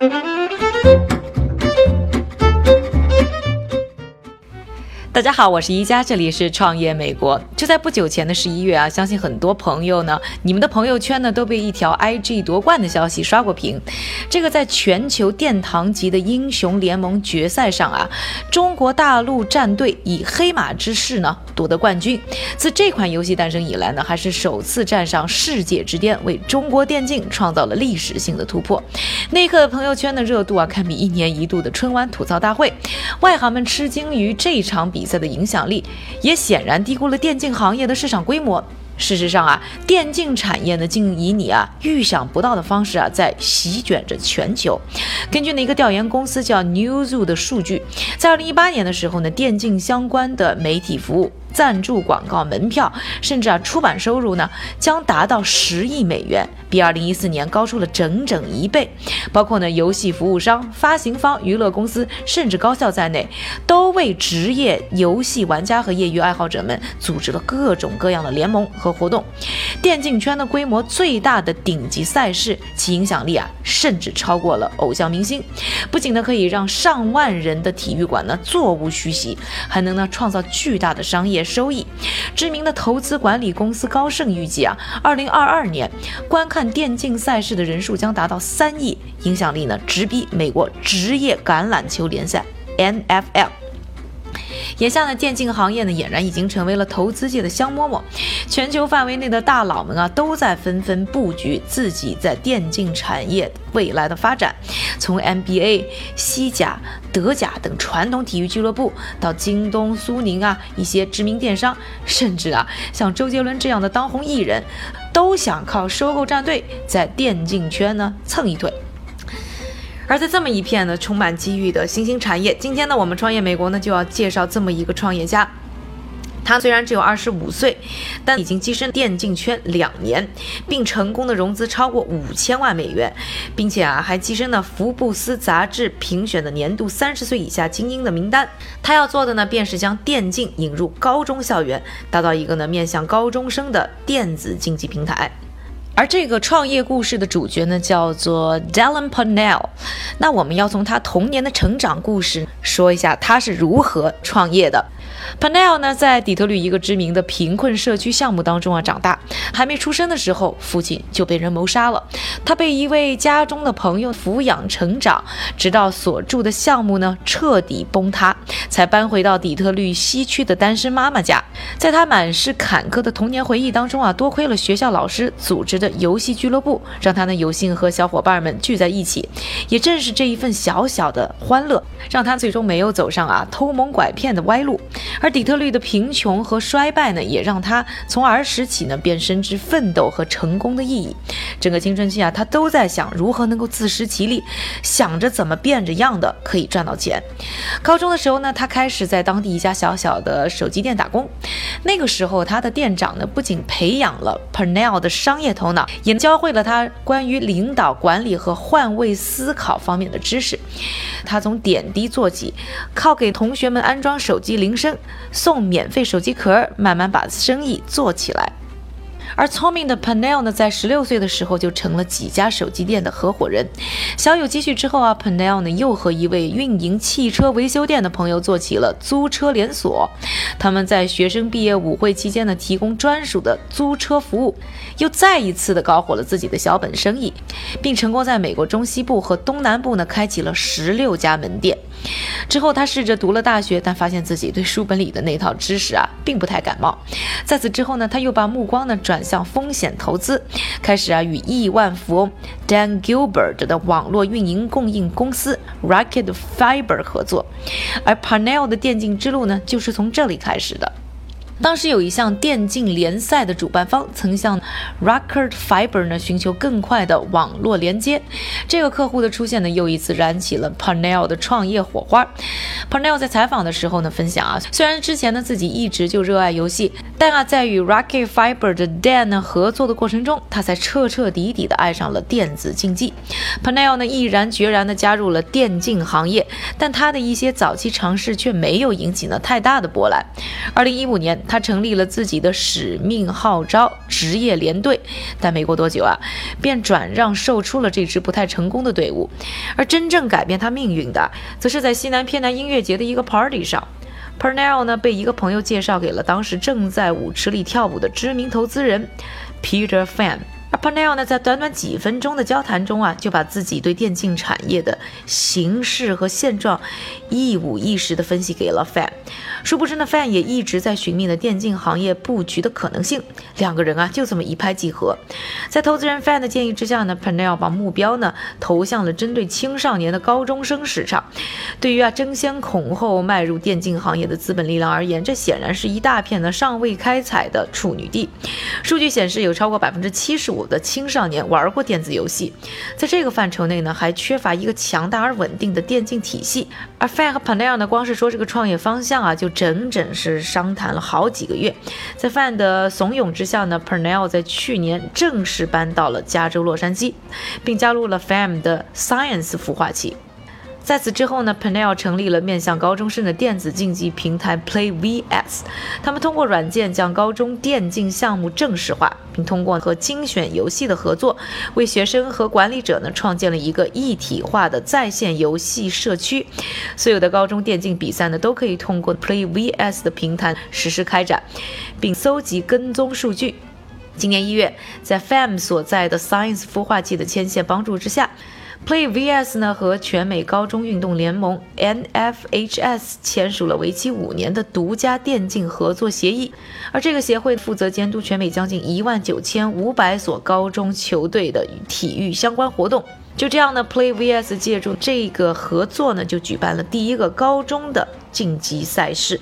Mm-hmm. 大家好，我是宜佳，这里是创业美国。就在不久前的十一月啊，相信很多朋友呢，你们的朋友圈呢都被一条 IG 夺冠的消息刷过屏。这个在全球殿堂级的英雄联盟决赛上啊，中国大陆战队以黑马之势呢夺得冠军。自这款游戏诞生以来呢，还是首次站上世界之巅，为中国电竞创造了历史性的突破。那一刻，朋友圈的热度啊，堪比一年一度的春晚吐槽大会。外行们吃惊于这场比。比赛的影响力，也显然低估了电竞行业的市场规模。事实上啊，电竞产业呢，竟以你啊预想不到的方式啊，在席卷着全球。根据呢一个调研公司叫 Newzoo 的数据，在二零一八年的时候呢，电竞相关的媒体服务。赞助广告、门票，甚至啊出版收入呢，将达到十亿美元，比二零一四年高出了整整一倍。包括呢游戏服务商、发行方、娱乐公司，甚至高校在内，都为职业游戏玩家和业余爱好者们组织了各种各样的联盟和活动。电竞圈的规模最大的顶级赛事，其影响力啊，甚至超过了偶像明星。不仅呢可以让上万人的体育馆呢座无虚席，还能呢创造巨大的商业。收益，知名的投资管理公司高盛预计啊，二零二二年观看电竞赛事的人数将达到三亿，影响力呢直逼美国职业橄榄球联赛 NFL。眼下呢，电竞行业呢俨然已经成为了投资界的香饽饽，全球范围内的大佬们啊都在纷纷布局自己在电竞产业未来的发展。从 NBA、西甲、德甲等传统体育俱乐部，到京东、苏宁啊一些知名电商，甚至啊像周杰伦这样的当红艺人，都想靠收购战队在电竞圈呢蹭一腿。而在这么一片呢充满机遇的新兴产业，今天呢我们创业美国呢就要介绍这么一个创业家。他虽然只有二十五岁，但已经跻身电竞圈两年，并成功的融资超过五千万美元，并且啊还跻身了福布斯杂志评选的年度三十岁以下精英的名单。他要做的呢便是将电竞引入高中校园，打造一个呢面向高中生的电子竞技平台。而这个创业故事的主角呢，叫做 Dylan Panell。那我们要从他童年的成长故事说一下，他是如何创业的。Panell 呢，在底特律一个知名的贫困社区项目当中啊长大。还没出生的时候，父亲就被人谋杀了。他被一位家中的朋友抚养成长，直到所住的项目呢彻底崩塌，才搬回到底特律西区的单身妈妈家。在他满是坎坷的童年回忆当中啊，多亏了学校老师组织的游戏俱乐部，让他呢有幸和小伙伴们聚在一起。也正是这一份小小的欢乐，让他最终没有走上啊偷蒙拐骗的歪路。而底特律的贫穷和衰败呢，也让他从儿时起呢便深知奋斗和成功的意义。整个青春期啊，他都在想如何能够自食其力，想着怎么变着样的可以赚到钱。高中的时候呢，他开始在当地一家小小的手机店打工。那个时候，他的店长呢不仅培养了 Pernell 的商业头脑，也教会了他关于领导管理和换位思考方面的知识。他从点滴做起，靠给同学们安装手机铃声。送免费手机壳，慢慢把生意做起来。而聪明的 Panel 呢，在十六岁的时候就成了几家手机店的合伙人。小有积蓄之后啊，Panel 呢又和一位运营汽车维修店的朋友做起了租车连锁。他们在学生毕业舞会期间呢，提供专属的租车服务，又再一次的搞火了自己的小本生意，并成功在美国中西部和东南部呢，开启了十六家门店。之后，他试着读了大学，但发现自己对书本里的那套知识啊，并不太感冒。在此之后呢，他又把目光呢转转向风险投资，开始啊与亿万富翁 Dan Gilbert 的网络运营供应公司 Rocket Fiber 合作，而 Parnell 的电竞之路呢，就是从这里开始的。当时有一项电竞联赛的主办方曾向 Rocket Fiber 呢寻求更快的网络连接，这个客户的出现呢又一次燃起了 Panel 的创业火花。Panel 在采访的时候呢分享啊，虽然之前呢自己一直就热爱游戏，但啊在与 Rocket Fiber 的 Dan 呢合作的过程中，他才彻彻底底的爱上了电子竞技。Panel 呢毅然决然的加入了电竞行业，但他的一些早期尝试却没有引起呢太大的波澜。二零一五年。他成立了自己的使命号召职业联队，但没过多久啊，便转让售出了这支不太成功的队伍。而真正改变他命运的，则是在西南偏南音乐节的一个 party 上，Pernell 呢被一个朋友介绍给了当时正在舞池里跳舞的知名投资人 Peter Fan。而 penel 呢，在短短几分钟的交谈中啊，就把自己对电竞产业的形势和现状一五一十的分析给了 Fan。殊不知呢，Fan 也一直在寻觅的电竞行业布局的可能性。两个人啊，就这么一拍即合。在投资人 Fan 的建议之下呢，Pernell 把目标呢投向了针对青少年的高中生市场。对于啊争先恐后迈入电竞行业的资本力量而言，这显然是一大片呢尚未开采的处女地。数据显示，有超过百分之七十五。的青少年玩过电子游戏，在这个范畴内呢，还缺乏一个强大而稳定的电竞体系。而 Fan 和 Pernell 呢，光是说这个创业方向啊，就整整是商谈了好几个月。在 Fan 的怂恿之下呢，Pernell 在去年正式搬到了加州洛杉矶，并加入了 Fan 的 Science 孵化器。在此之后呢，Pernell 成立了面向高中生的电子竞技平台 PlayVS。他们通过软件将高中电竞项目正式化，并通过和精选游戏的合作，为学生和管理者呢创建了一个一体化的在线游戏社区。所有的高中电竞比赛呢都可以通过 PlayVS 的平台实施开展，并搜集跟踪数据。今年一月，在 FAM 所在的 Science 孵化器的牵线帮助之下。PlayVS 呢和全美高中运动联盟 NFHS 签署了为期五年的独家电竞合作协议，而这个协会负责监督全美将近一万九千五百所高中球队的体育相关活动。就这样呢，PlayVS 借助这个合作呢，就举办了第一个高中的晋级赛事。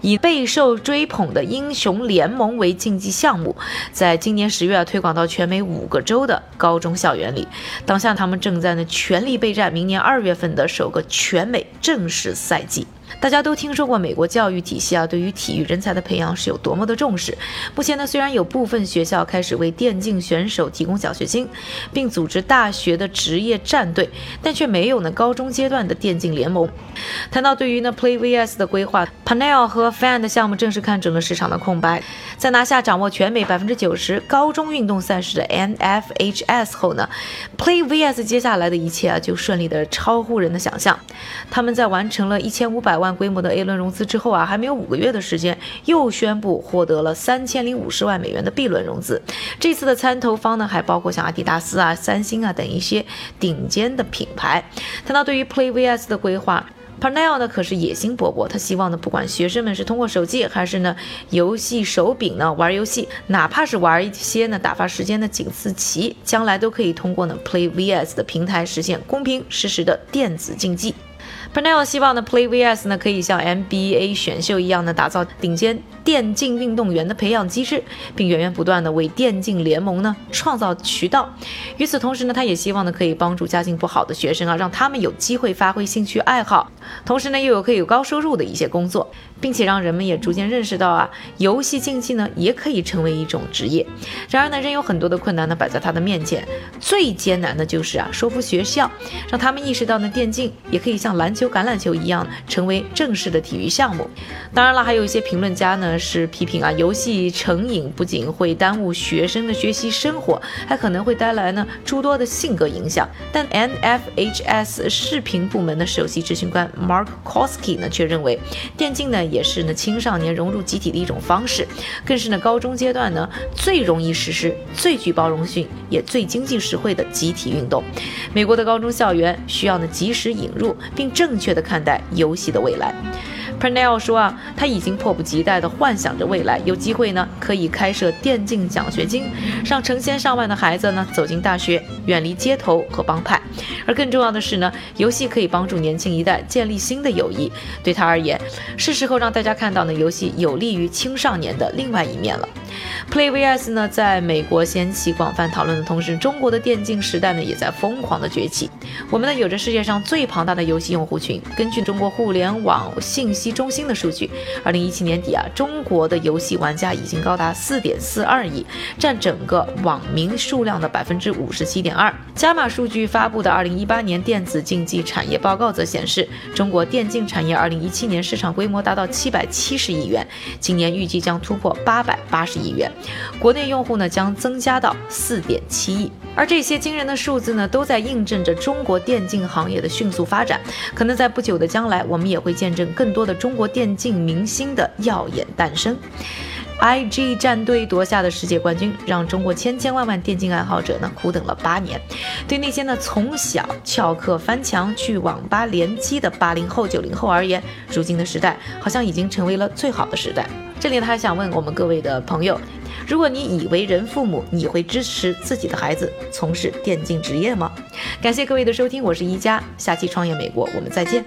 以备受追捧的英雄联盟为竞技项目，在今年十月啊推广到全美五个州的高中校园里。当下他们正在呢全力备战明年二月份的首个全美正式赛季。大家都听说过美国教育体系啊，对于体育人才的培养是有多么的重视。目前呢，虽然有部分学校开始为电竞选手提供奖学金，并组织大学的职业战队，但却没有呢高中阶段的电竞联盟。谈到对于呢 PlayVS 的规划，Panel 和 Fan 的项目正是看准了市场的空白。在拿下掌握全美百分之九十高中运动赛事的 NFHS 后呢，PlayVS 接下来的一切啊就顺利的超乎人的想象。他们在完成了一千五百万规模的 A 轮融资之后啊，还没有五个月的时间，又宣布获得了三千零五十万美元的 B 轮融资。这次的参投方呢，还包括像阿迪达斯啊、三星啊等一些顶尖的品牌。谈到对于 PlayVS 的规划。，Parnell 呢可是野心勃勃，他希望呢，不管学生们是通过手机还是呢游戏手柄呢玩游戏，哪怕是玩一些呢打发时间的井字棋，将来都可以通过呢 PlayVS 的平台实现公平实时的电子竞技。Pernell 希望呢，PlayVS 呢可以像 NBA 选秀一样呢，打造顶尖电竞运动员的培养机制，并源源不断的为电竞联盟呢创造渠道。与此同时呢，他也希望呢可以帮助家境不好的学生啊，让他们有机会发挥兴趣爱好，同时呢又有可以有高收入的一些工作，并且让人们也逐渐认识到啊，游戏竞技呢也可以成为一种职业。然而呢，仍有很多的困难呢摆在他的面前，最艰难的就是啊，说服学校，让他们意识到呢，电竞也可以像篮球。橄榄球一样成为正式的体育项目。当然了，还有一些评论家呢是批评啊，游戏成瘾不仅会耽误学生的学习生活，还可能会带来呢诸多的性格影响。但 NFHS 视频部门的首席执行官 Mark Koski 呢却认为，电竞呢也是呢青少年融入集体的一种方式，更是呢高中阶段呢最容易实施、最具包容性也最经济实惠的集体运动。美国的高中校园需要呢及时引入并正。确的看待游戏的未来，Pernell 说啊，他已经迫不及待地幻想着未来有机会呢，可以开设电竞奖学金，让成千上万的孩子呢走进大学，远离街头和帮派。而更重要的是呢，游戏可以帮助年轻一代建立新的友谊。对他而言，是时候让大家看到呢，游戏有利于青少年的另外一面了。PlayVS 呢，在美国掀起广泛讨论的同时，中国的电竞时代呢，也在疯狂的崛起。我们呢，有着世界上最庞大的游戏用户群。根据中国互联网信息中心的数据，二零一七年底啊，中国的游戏玩家已经高达四点四二亿，占整个网民数量的百分之五十七点二。加码数据发布的二零一八年电子竞技产业报告则显示，中国电竞产业二零一七年市场规模达到七百七十亿元，今年预计将突破八百八十亿元，国内用户呢将增加到四点七亿。而这些惊人的数字呢，都在印证着中国电竞行业的迅速发展。可能在不久的将来，我们也会见证更多的中国电竞明星的耀眼诞生。IG 战队夺下的世界冠军，让中国千千万万电竞爱好者呢苦等了八年。对那些呢从小翘课翻墙去网吧联机的八零后、九零后而言，如今的时代好像已经成为了最好的时代。这里他还想问我们各位的朋友，如果你已为人父母，你会支持自己的孩子从事电竞职业吗？感谢各位的收听，我是一加，下期创业美国我们再见。